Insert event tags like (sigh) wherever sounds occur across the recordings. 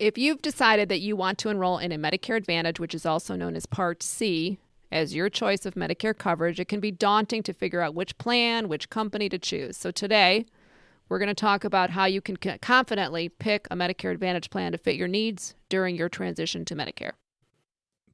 If you've decided that you want to enroll in a Medicare Advantage, which is also known as Part C, as your choice of Medicare coverage, it can be daunting to figure out which plan, which company to choose. So today, we're going to talk about how you can confidently pick a Medicare Advantage plan to fit your needs during your transition to Medicare.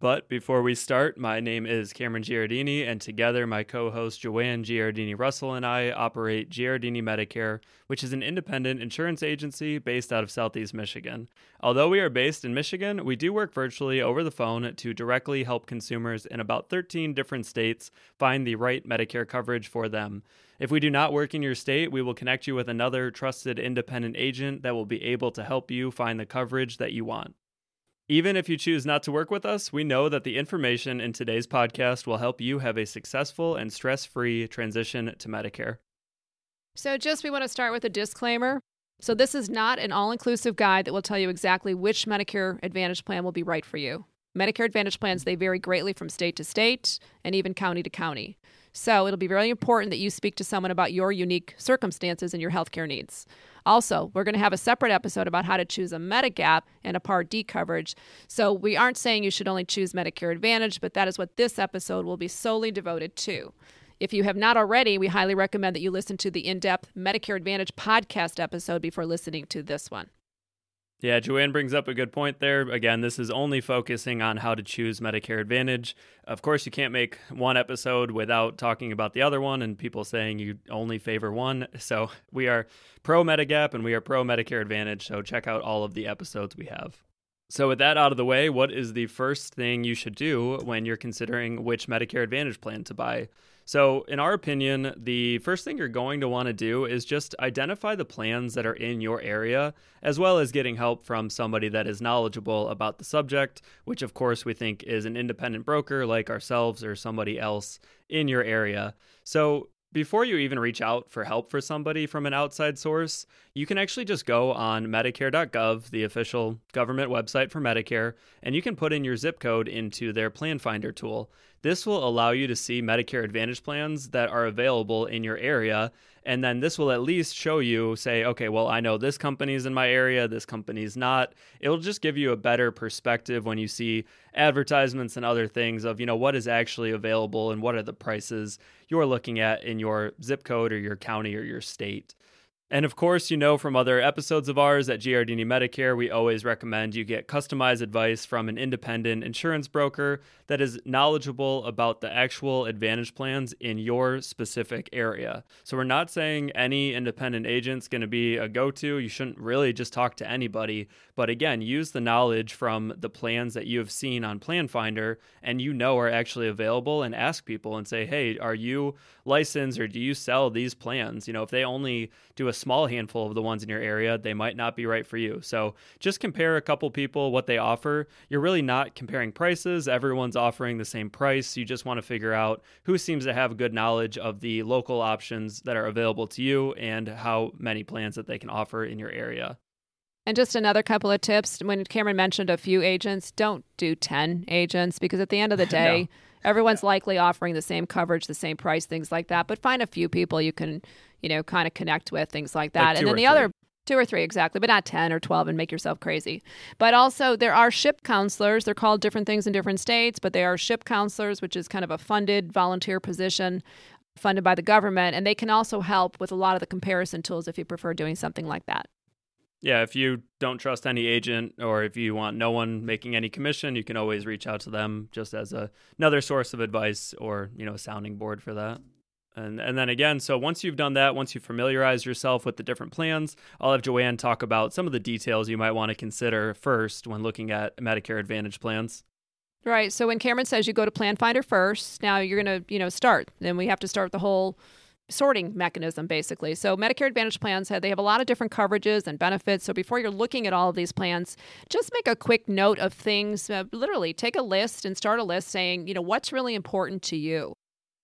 But before we start, my name is Cameron Giardini, and together my co host Joanne Giardini Russell and I operate Giardini Medicare, which is an independent insurance agency based out of Southeast Michigan. Although we are based in Michigan, we do work virtually over the phone to directly help consumers in about 13 different states find the right Medicare coverage for them. If we do not work in your state, we will connect you with another trusted independent agent that will be able to help you find the coverage that you want. Even if you choose not to work with us, we know that the information in today's podcast will help you have a successful and stress free transition to Medicare. So, just we want to start with a disclaimer. So, this is not an all inclusive guide that will tell you exactly which Medicare Advantage plan will be right for you. Medicare Advantage plans, they vary greatly from state to state and even county to county. So, it'll be really important that you speak to someone about your unique circumstances and your healthcare needs. Also, we're going to have a separate episode about how to choose a Medigap and a Part D coverage. So we aren't saying you should only choose Medicare Advantage, but that is what this episode will be solely devoted to. If you have not already, we highly recommend that you listen to the in depth Medicare Advantage podcast episode before listening to this one. Yeah, Joanne brings up a good point there. Again, this is only focusing on how to choose Medicare Advantage. Of course, you can't make one episode without talking about the other one and people saying you only favor one. (laughs) So we are pro Medigap and we are pro Medicare Advantage. So check out all of the episodes we have. So, with that out of the way, what is the first thing you should do when you're considering which Medicare Advantage plan to buy? So, in our opinion, the first thing you're going to want to do is just identify the plans that are in your area, as well as getting help from somebody that is knowledgeable about the subject, which, of course, we think is an independent broker like ourselves or somebody else in your area. So, before you even reach out for help for somebody from an outside source, you can actually just go on Medicare.gov, the official government website for Medicare, and you can put in your zip code into their plan finder tool. This will allow you to see Medicare Advantage plans that are available in your area. And then this will at least show you, say, okay, well, I know this company's in my area, this company's not. It'll just give you a better perspective when you see advertisements and other things of, you know, what is actually available and what are the prices you're looking at in your zip code or your county or your state. And of course, you know from other episodes of ours at Giardini Medicare, we always recommend you get customized advice from an independent insurance broker that is knowledgeable about the actual advantage plans in your specific area. So we're not saying any independent agent's going to be a go-to. You shouldn't really just talk to anybody, but again, use the knowledge from the plans that you have seen on Plan Finder and you know are actually available and ask people and say, "Hey, are you licensed or do you sell these plans?" You know, if they only do a small handful of the ones in your area, they might not be right for you. So just compare a couple people what they offer. You're really not comparing prices. Everyone's offering the same price. You just want to figure out who seems to have good knowledge of the local options that are available to you and how many plans that they can offer in your area. And just another couple of tips when Cameron mentioned a few agents, don't do 10 agents because at the end of the (laughs) day, no. everyone's likely offering the same coverage, the same price, things like that. But find a few people you can you know, kind of connect with, things like that. Like and then the three. other two or three exactly, but not 10 or 12 and make yourself crazy. But also, there are SHIP counselors. They're called different things in different states, but they are SHIP counselors, which is kind of a funded volunteer position funded by the government. And they can also help with a lot of the comparison tools if you prefer doing something like that. Yeah, if you don't trust any agent or if you want no one making any commission, you can always reach out to them just as a, another source of advice or, you know, a sounding board for that. And, and then again, so once you've done that, once you familiarize yourself with the different plans, I'll have Joanne talk about some of the details you might want to consider first when looking at Medicare Advantage plans. Right. So when Cameron says you go to Plan Finder first, now you're going to, you know, start. Then we have to start the whole sorting mechanism basically. So Medicare Advantage plans have they have a lot of different coverages and benefits. So before you're looking at all of these plans, just make a quick note of things. Uh, literally, take a list and start a list saying, you know, what's really important to you.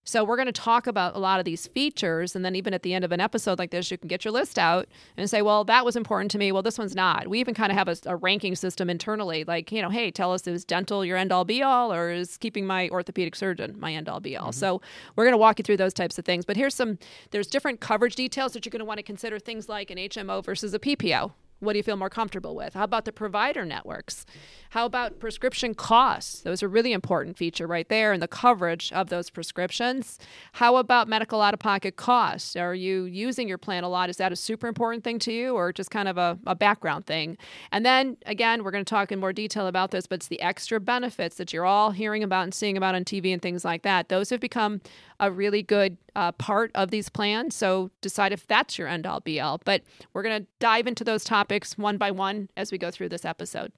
So we're going to talk about a lot of these features. And then even at the end of an episode like this, you can get your list out and say, well, that was important to me. Well, this one's not. We even kind of have a, a ranking system internally. Like, you know, hey, tell us is dental your end all be all or is keeping my orthopedic surgeon my end all be all. Mm-hmm. So we're going to walk you through those types of things. But here's some, there's different coverage details that you're going to want to consider things like an HMO versus a PPO What do you feel more comfortable with? How about the provider networks? How about prescription costs? Those are really important feature right there and the coverage of those prescriptions. How about medical out of pocket costs? Are you using your plan a lot? Is that a super important thing to you or just kind of a, a background thing? And then again, we're going to talk in more detail about this, but it's the extra benefits that you're all hearing about and seeing about on TV and things like that. Those have become a really good uh, part of these plans. So decide if that's your end all be all. But we're going to dive into those topics one by one as we go through this episode.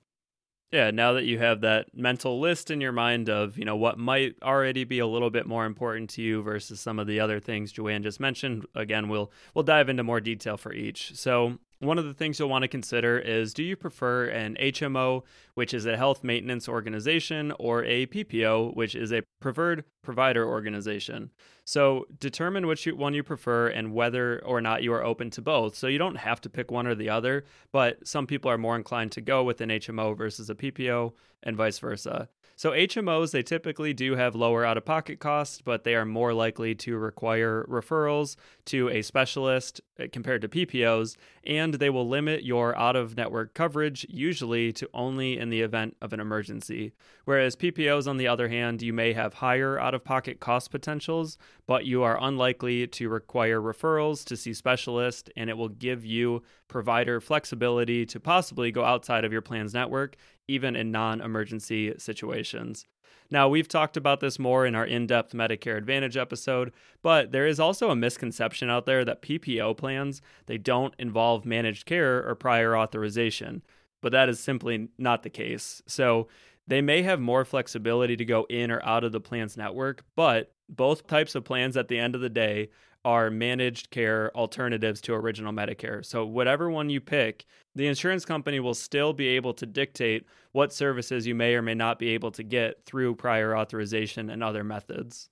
Yeah, now that you have that mental list in your mind of, you know, what might already be a little bit more important to you versus some of the other things Joanne just mentioned, again, we'll we'll dive into more detail for each. So, one of the things you'll want to consider is do you prefer an HMO, which is a health maintenance organization, or a PPO, which is a preferred provider organization? So determine which one you prefer and whether or not you are open to both. So you don't have to pick one or the other, but some people are more inclined to go with an HMO versus a PPO and vice versa. So HMOs, they typically do have lower out of pocket costs, but they are more likely to require referrals to a specialist compared to PPOs, and they will limit your out of network coverage usually to only in the event of an emergency. Whereas PPOs, on the other hand, you may have higher out of pocket cost potentials, but you are unlikely to require referrals to see specialists, and it will give you provider flexibility to possibly go outside of your plan's network even in non emergency situations. Now, we've talked about this more in our in depth Medicare Advantage episode, but there is also a misconception out there that PPO plans, they don't involve managed care or prior authorization, but that is simply not the case. So, they may have more flexibility to go in or out of the plan's network, but both types of plans at the end of the day are managed care alternatives to original Medicare. So, whatever one you pick, the insurance company will still be able to dictate what services you may or may not be able to get through prior authorization and other methods.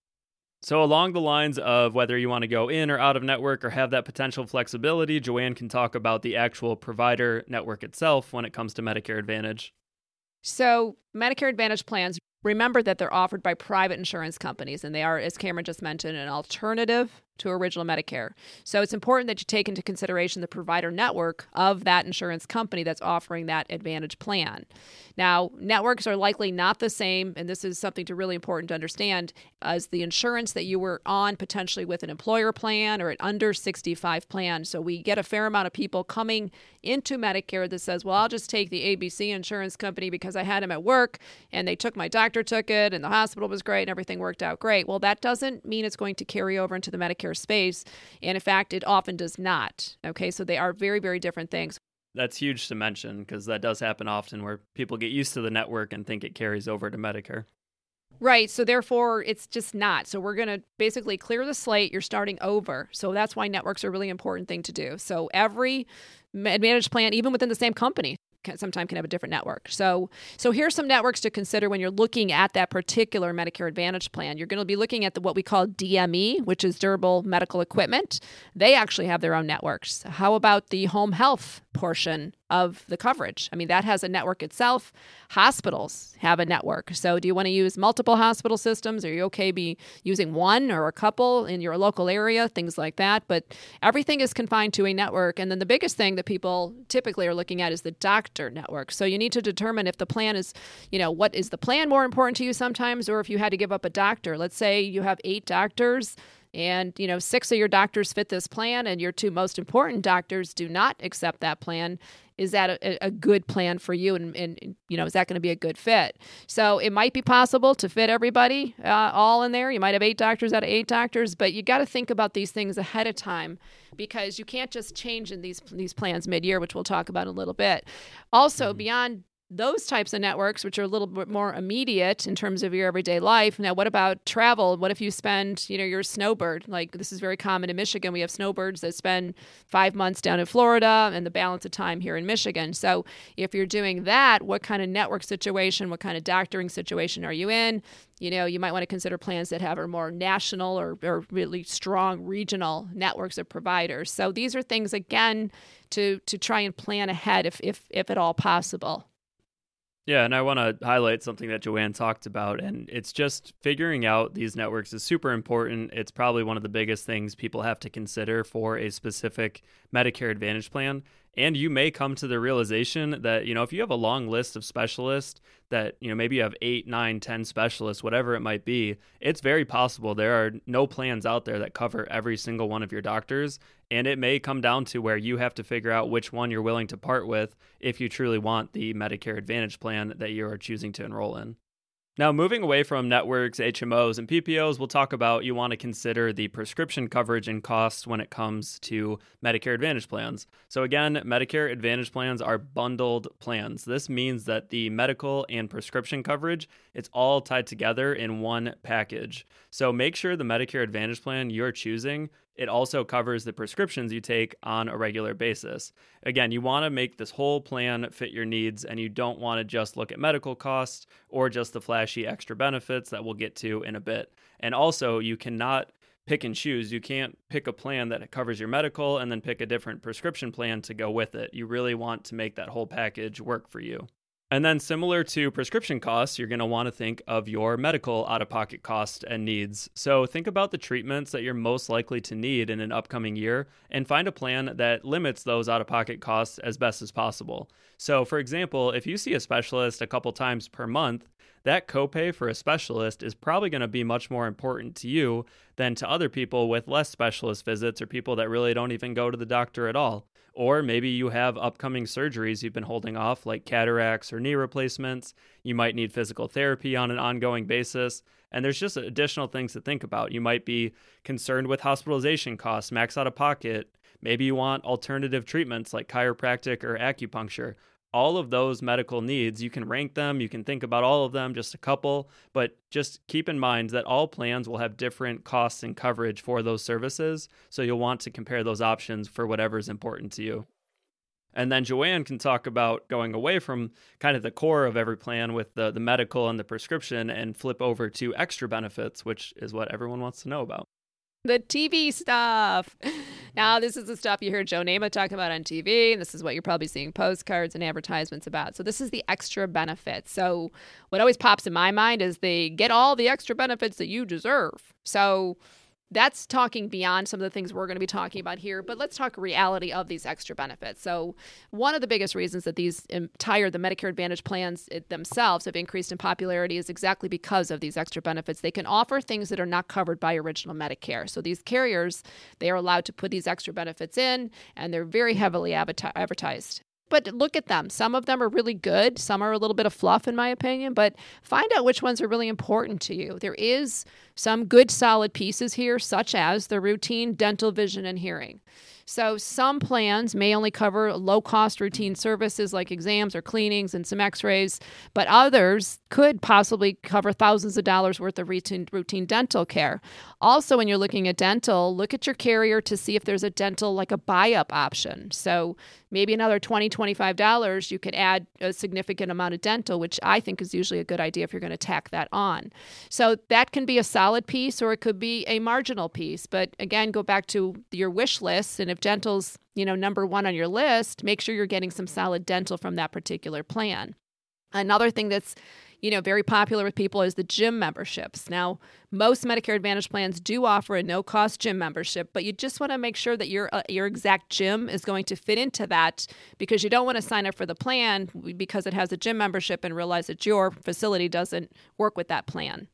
So, along the lines of whether you want to go in or out of network or have that potential flexibility, Joanne can talk about the actual provider network itself when it comes to Medicare Advantage. So, Medicare Advantage plans remember that they're offered by private insurance companies and they are, as Cameron just mentioned, an alternative to original Medicare. So it's important that you take into consideration the provider network of that insurance company that's offering that Advantage plan. Now, networks are likely not the same, and this is something to really important to understand, as the insurance that you were on potentially with an employer plan or an under 65 plan. So we get a fair amount of people coming into Medicare that says, well, I'll just take the ABC insurance company because I had them at work and they took my doctor took it and the hospital was great and everything worked out great. Well, that doesn't mean it's going to carry over into the Medicare space. And in fact, it often does not. Okay, so they are very, very different things. That's huge to mention because that does happen often where people get used to the network and think it carries over to Medicare. Right. So therefore, it's just not. So we're going to basically clear the slate. You're starting over. So that's why networks are a really important thing to do. So every managed plan, even within the same company, sometimes can have a different network. So, so here's some networks to consider when you're looking at that particular Medicare Advantage plan. You're going to be looking at the, what we call DME, which is durable medical equipment. They actually have their own networks. How about the home health portion of the coverage. I mean, that has a network itself. Hospitals have a network. So, do you want to use multiple hospital systems? Are you okay be using one or a couple in your local area? Things like that. But everything is confined to a network. And then the biggest thing that people typically are looking at is the doctor network. So, you need to determine if the plan is, you know, what is the plan more important to you sometimes, or if you had to give up a doctor. Let's say you have eight doctors and you know six of your doctors fit this plan and your two most important doctors do not accept that plan. Is that a, a good plan for you? And, and you know is that going to be a good fit? So it might be possible to fit everybody uh, all in there. You might have eight doctors out of eight doctors but you got to think about these things ahead of time because you can't just change in these these plans mid-year which we'll talk about in a little bit. Also mm-hmm. beyond those types of networks, which are a little bit more immediate in terms of your everyday life. Now, what about travel? What if you spend, you know, you're a snowbird? Like this is very common in Michigan. We have snowbirds that spend five months down in Florida and the balance of time here in Michigan. So, if you're doing that, what kind of network situation, what kind of doctoring situation are you in? You know, you might want to consider plans that have a more national or, or really strong regional networks of providers. So, these are things again to to try and plan ahead if if if at all possible. Yeah, and I want to highlight something that Joanne talked about, and it's just figuring out these networks is super important. It's probably one of the biggest things people have to consider for a specific Medicare Advantage plan. And you may come to the realization that, you know, if you have a long list of specialists that, you know, maybe you have eight, nine, ten specialists, whatever it might be, it's very possible there are no plans out there that cover every single one of your doctors. And it may come down to where you have to figure out which one you're willing to part with if you truly want the Medicare Advantage plan that you are choosing to enroll in. Now, moving away from networks, HMOs, and PPOs, we'll talk about you want to consider the prescription coverage and costs when it comes to Medicare Advantage plans. So, again, Medicare Advantage plans are bundled plans. This means that the medical and prescription coverage, it's all tied together in one package. So, make sure the Medicare Advantage plan you're choosing it also covers the prescriptions you take on a regular basis. Again, you want to make this whole plan fit your needs, and you don't want to just look at medical costs or just the flashy extra benefits that we'll get to in a bit. And also, you cannot pick and choose. You can't pick a plan that covers your medical and then pick a different prescription plan to go with it. You really want to make that whole package work for you. And then, similar to prescription costs, you're going to want to think of your medical out of pocket costs and needs. So, think about the treatments that you're most likely to need in an upcoming year and find a plan that limits those out of pocket costs as best as possible. So, for example, if you see a specialist a couple times per month, that copay for a specialist is probably going to be much more important to you than to other people with less specialist visits or people that really don't even go to the doctor at all. Or maybe you have upcoming surgeries you've been holding off, like cataracts or knee replacements. You might need physical therapy on an ongoing basis. And there's just additional things to think about. You might be concerned with hospitalization costs, max out of pocket. Maybe you want alternative treatments like chiropractic or acupuncture all of those medical needs. You can rank them, you can think about all of them, just a couple, but just keep in mind that all plans will have different costs and coverage for those services. So you'll want to compare those options for whatever is important to you. And then Joanne can talk about going away from kind of the core of every plan with the, the medical and the prescription and flip over to extra benefits, which is what everyone wants to know about (laughs) the TV stuff. Now, this is the stuff you hear Joe Namath talk about on TV, and this is what you're probably seeing postcards and advertisements about. So, this is the extra benefits. So, what always pops in my mind is they get all the extra benefits that you deserve. So, that's talking beyond some of the things we're going to be talking about here, but let's talk reality of these extra benefits. So, one of the biggest reasons that these entire the Medicare Advantage plans themselves have increased in popularity is exactly because of these extra benefits. They can offer things that are not covered by original Medicare. So, these carriers they are allowed to put these extra benefits in, and they're very heavily advertised. But look at them. Some of them are really good. Some are a little bit of fluff, in my opinion. But find out which ones are really important to you. There is some good, solid pieces here, such as the routine dental, vision, and hearing. So some plans may only cover low cost routine services like exams or cleanings and some x rays, but others could possibly cover thousands of dollars worth of routine, routine dental care. Also, when you're looking at dental, look at your carrier to see if there's a dental like a buy up option. So maybe another $20, $25, you could add a significant amount of dental, which I think is usually a good idea if you're going to tack that on. So that can be a solid piece or it could be a marginal piece. But again, go back to your wish list. And if dental's, you know, number one on your list, make sure you're getting some solid dental from that particular plan. Another thing that's you know, very popular with people is the gym memberships. Now, most Medicare Advantage plans do offer a no-cost gym membership, but you just want to make sure that your uh, your exact gym is going to fit into that because you don't want to sign up for the plan because it has a gym membership and realize that your facility doesn't work with that plan.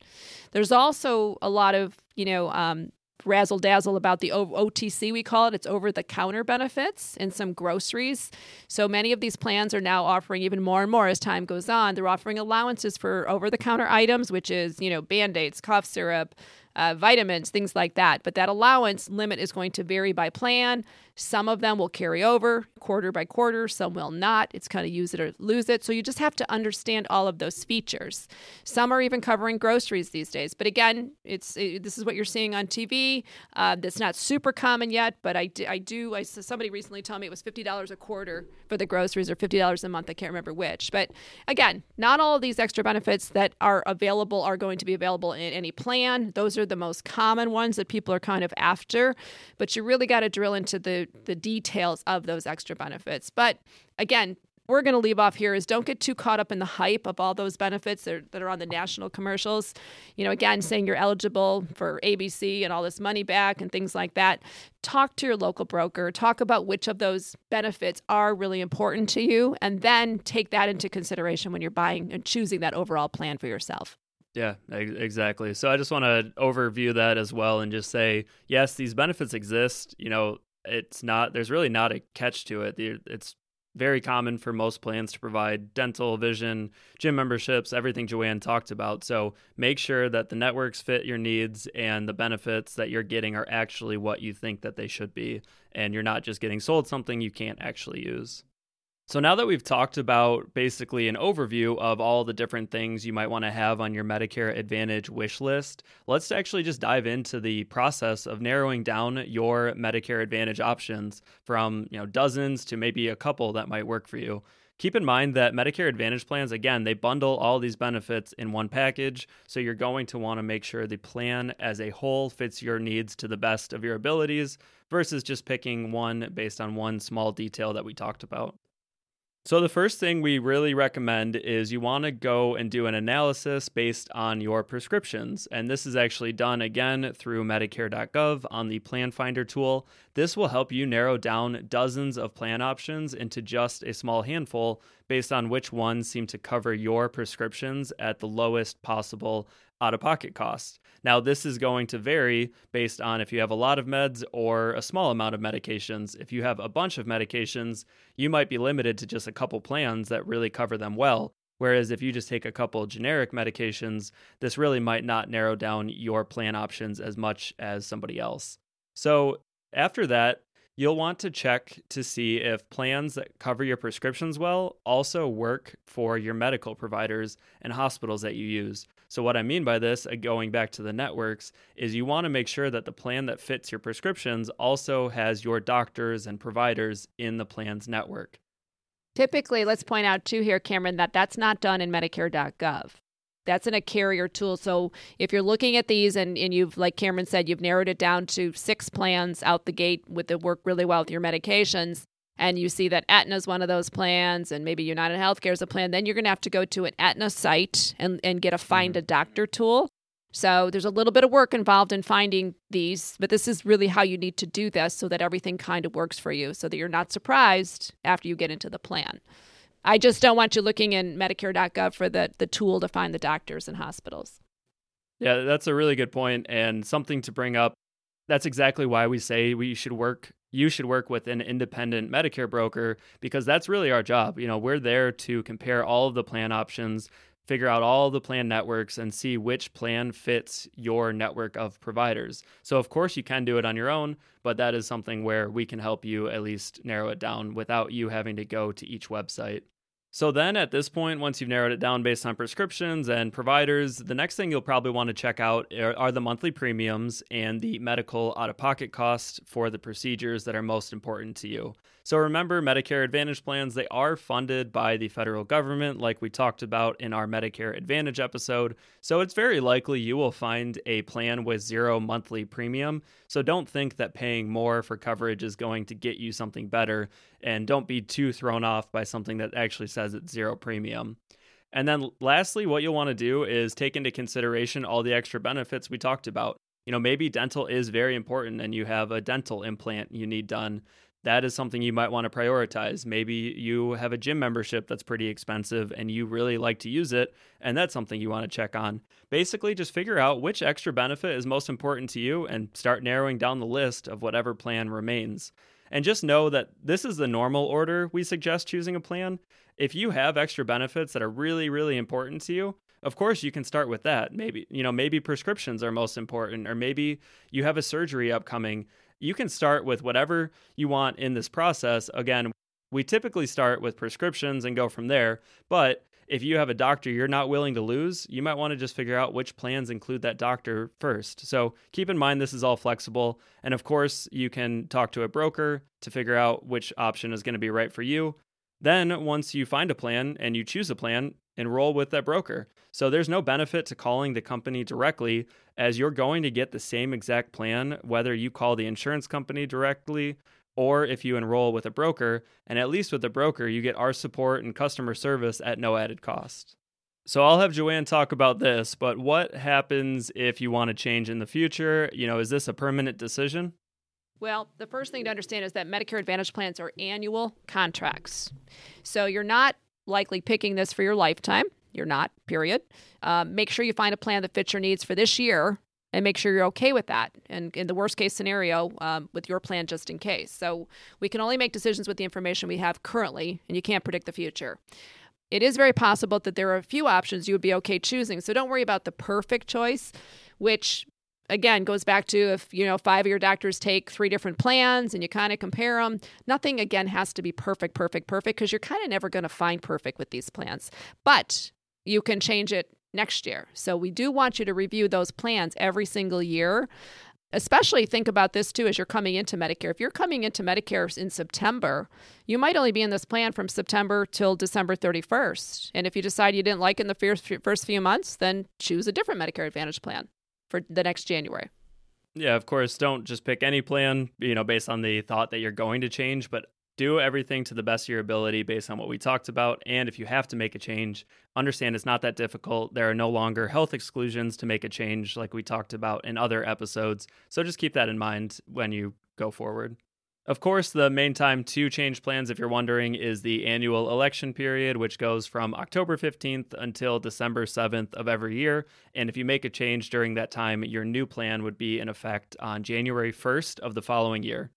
There's also a lot of you know um, razzle dazzle about the OTC, we call it. It's over the counter benefits in some groceries. So many of these plans are now offering even more and more as time goes on. They're offering allowances for over the counter items, which is, you know, band aids, cough syrup, uh, vitamins, things like that. But that allowance limit is going to vary by plan. Some of them will carry over quarter by quarter, some will not. It's kind of use it or lose it. So you just have to understand all of those features. Some are even covering groceries these days. But again, it's it, this is what you're seeing on TV. Uh, that's not super common yet, but I, I do. I somebody recently told me it was fifty dollars a quarter for the groceries or fifty dollars a month. I can't remember which. But again, not all of these extra benefits that are available are going to be available in any plan. Those are the most common ones that people are kind of after. But you really got to drill into the the details of those extra benefits. But again, we're going to leave off here is don't get too caught up in the hype of all those benefits that are, that are on the national commercials. You know, again, saying you're eligible for ABC and all this money back and things like that. Talk to your local broker, talk about which of those benefits are really important to you, and then take that into consideration when you're buying and choosing that overall plan for yourself. Yeah, exactly. So I just want to overview that as well and just say, yes, these benefits exist. You know, it's not, there's really not a catch to it. It's very common for most plans to provide dental, vision, gym memberships, everything Joanne talked about. So make sure that the networks fit your needs and the benefits that you're getting are actually what you think that they should be. And you're not just getting sold something you can't actually use. So now that we've talked about basically an overview of all the different things you might want to have on your Medicare Advantage wish list, let's actually just dive into the process of narrowing down your Medicare Advantage options from, you know, dozens to maybe a couple that might work for you. Keep in mind that Medicare Advantage plans, again, they bundle all these benefits in one package. So you're going to want to make sure the plan as a whole fits your needs to the best of your abilities versus just picking one based on one small detail that we talked about. So, the first thing we really recommend is you want to go and do an analysis based on your prescriptions. And this is actually done again through Medicare.gov on the Plan Finder tool. This will help you narrow down dozens of plan options into just a small handful based on which ones seem to cover your prescriptions at the lowest possible out of pocket cost. Now, this is going to vary based on if you have a lot of meds or a small amount of medications. If you have a bunch of medications, you might be limited to just a couple plans that really cover them well. Whereas if you just take a couple generic medications, this really might not narrow down your plan options as much as somebody else. So, after that, you'll want to check to see if plans that cover your prescriptions well also work for your medical providers and hospitals that you use. So, what I mean by this, uh, going back to the networks, is you want to make sure that the plan that fits your prescriptions also has your doctors and providers in the plan's network. Typically, let's point out too here, Cameron, that that's not done in Medicare.gov. That's in a carrier tool. So if you're looking at these and, and you've, like Cameron said, you've narrowed it down to six plans out the gate with the work really well with your medications, and you see that Aetna is one of those plans, and maybe United Healthcare is a plan, then you're going to have to go to an Aetna site and, and get a find a mm-hmm. doctor tool. So there's a little bit of work involved in finding these, but this is really how you need to do this so that everything kind of works for you so that you're not surprised after you get into the plan. I just don't want you looking in Medicare.gov for the, the tool to find the doctors and hospitals. Yeah, that's a really good point and something to bring up. That's exactly why we say we should work you should work with an independent Medicare broker because that's really our job. You know, we're there to compare all of the plan options, figure out all the plan networks and see which plan fits your network of providers. So of course you can do it on your own, but that is something where we can help you at least narrow it down without you having to go to each website. So then at this point, once you've narrowed it down based on prescriptions and providers, the next thing you'll probably want to check out are, the monthly premiums and the medical out of pocket cost for the procedures that are most important to you. So remember, Medicare Advantage plans, they are funded by the federal government, like we talked about in our Medicare Advantage episode. So it's very likely you will find a plan with zero monthly premium. So don't think that paying more for coverage is going to get you something better. And don't be too thrown off by something that actually says it's zero premium. And then lastly, what you'll want to do is take into consideration all the extra benefits we talked about. You know, maybe dental is very important and you have a dental implant you need done that is something you might want to prioritize. Maybe you have a gym membership that's pretty expensive and you really like to use it, and that's something you want to check on. Basically, just figure out which extra benefit is most important to you and start narrowing down the list of whatever plan remains. And just know that this is the normal order we suggest choosing a plan. If you have extra benefits that are really, really important to you, of course you can start with that. Maybe, you know, maybe prescriptions are most important, or maybe you have a surgery upcoming you can start with whatever you want in this process. Again, we typically start with prescriptions and go from there. But if you have a doctor you're not willing to lose, you might want to just figure out which plans include that doctor first. So keep in mind this is all flexible. And of course, you can talk to a broker to figure out which option is going to be right for you. Then, once you find a plan and you choose a plan, enroll with that broker. So there's no benefit to calling the company directly as you're going to get the same exact plan whether you call the insurance company directly or if you enroll with a broker. And at least with a broker, you get our support and customer service at no added cost. So I'll have Joanne talk about this, but what happens if you want to change in the future? You know, is this a permanent decision? Well, the first thing to understand is that Medicare Advantage plans are annual contracts. So you're not likely picking this for your lifetime. You're not, period. Um, make sure you find a plan that fits your needs for this year and make sure you're okay with that. And in the worst case scenario, um, with your plan just in case. So we can only make decisions with the information we have currently, and you can't predict the future. It is very possible that there are a few options you would be okay choosing. So don't worry about the perfect choice, which again goes back to if you know five of your doctors take three different plans and you kind of compare them nothing again has to be perfect perfect perfect because you're kind of never going to find perfect with these plans but you can change it next year. So we do want you to review those plans every single year. Especially think about this too as you're coming into Medicare. If you're coming into Medicare in September, you might only be in this plan from September till December 31st. And if you decide you didn't like it in the first few months, then choose a different Medicare Advantage plan for the next January. Yeah, of course, don't just pick any plan, you know, based on the thought that you're going to change, but do everything to the best of your ability based on what we talked about. And if you have to make a change, understand it's not that difficult. There are no longer health exclusions to make a change like we talked about in other episodes. So just keep that in mind when you go forward. Of course, the main time to change plans, if you're wondering, is the annual election period, which goes from October 15th until December 7th of every year. And if you make a change during that time, your new plan would be in effect on January 1st of the following year.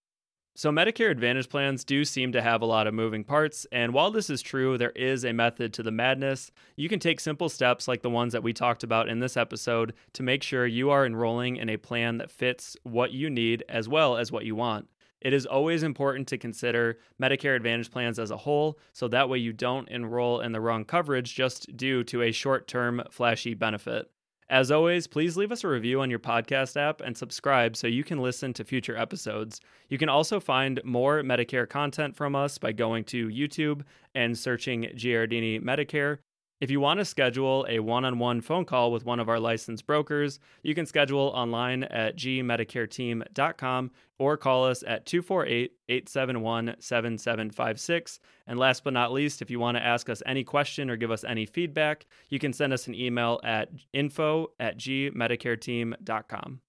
So, Medicare Advantage plans do seem to have a lot of moving parts, and while this is true, there is a method to the madness. You can take simple steps like the ones that we talked about in this episode to make sure you are enrolling in a plan that fits what you need as well as what you want. It is always important to consider Medicare Advantage plans as a whole, so that way you don't enroll in the wrong coverage just due to a short term flashy benefit. As always, please leave us a review on your podcast app and subscribe so you can listen to future episodes. You can also find more Medicare content from us by going to YouTube and searching Giardini Medicare. If you want to schedule a one on one phone call with one of our licensed brokers, you can schedule online at gmedicareteam.com or call us at 248 871 7756. And last but not least, if you want to ask us any question or give us any feedback, you can send us an email at info at gmedicareteam.com.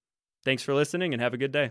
Thanks for listening and have a good day.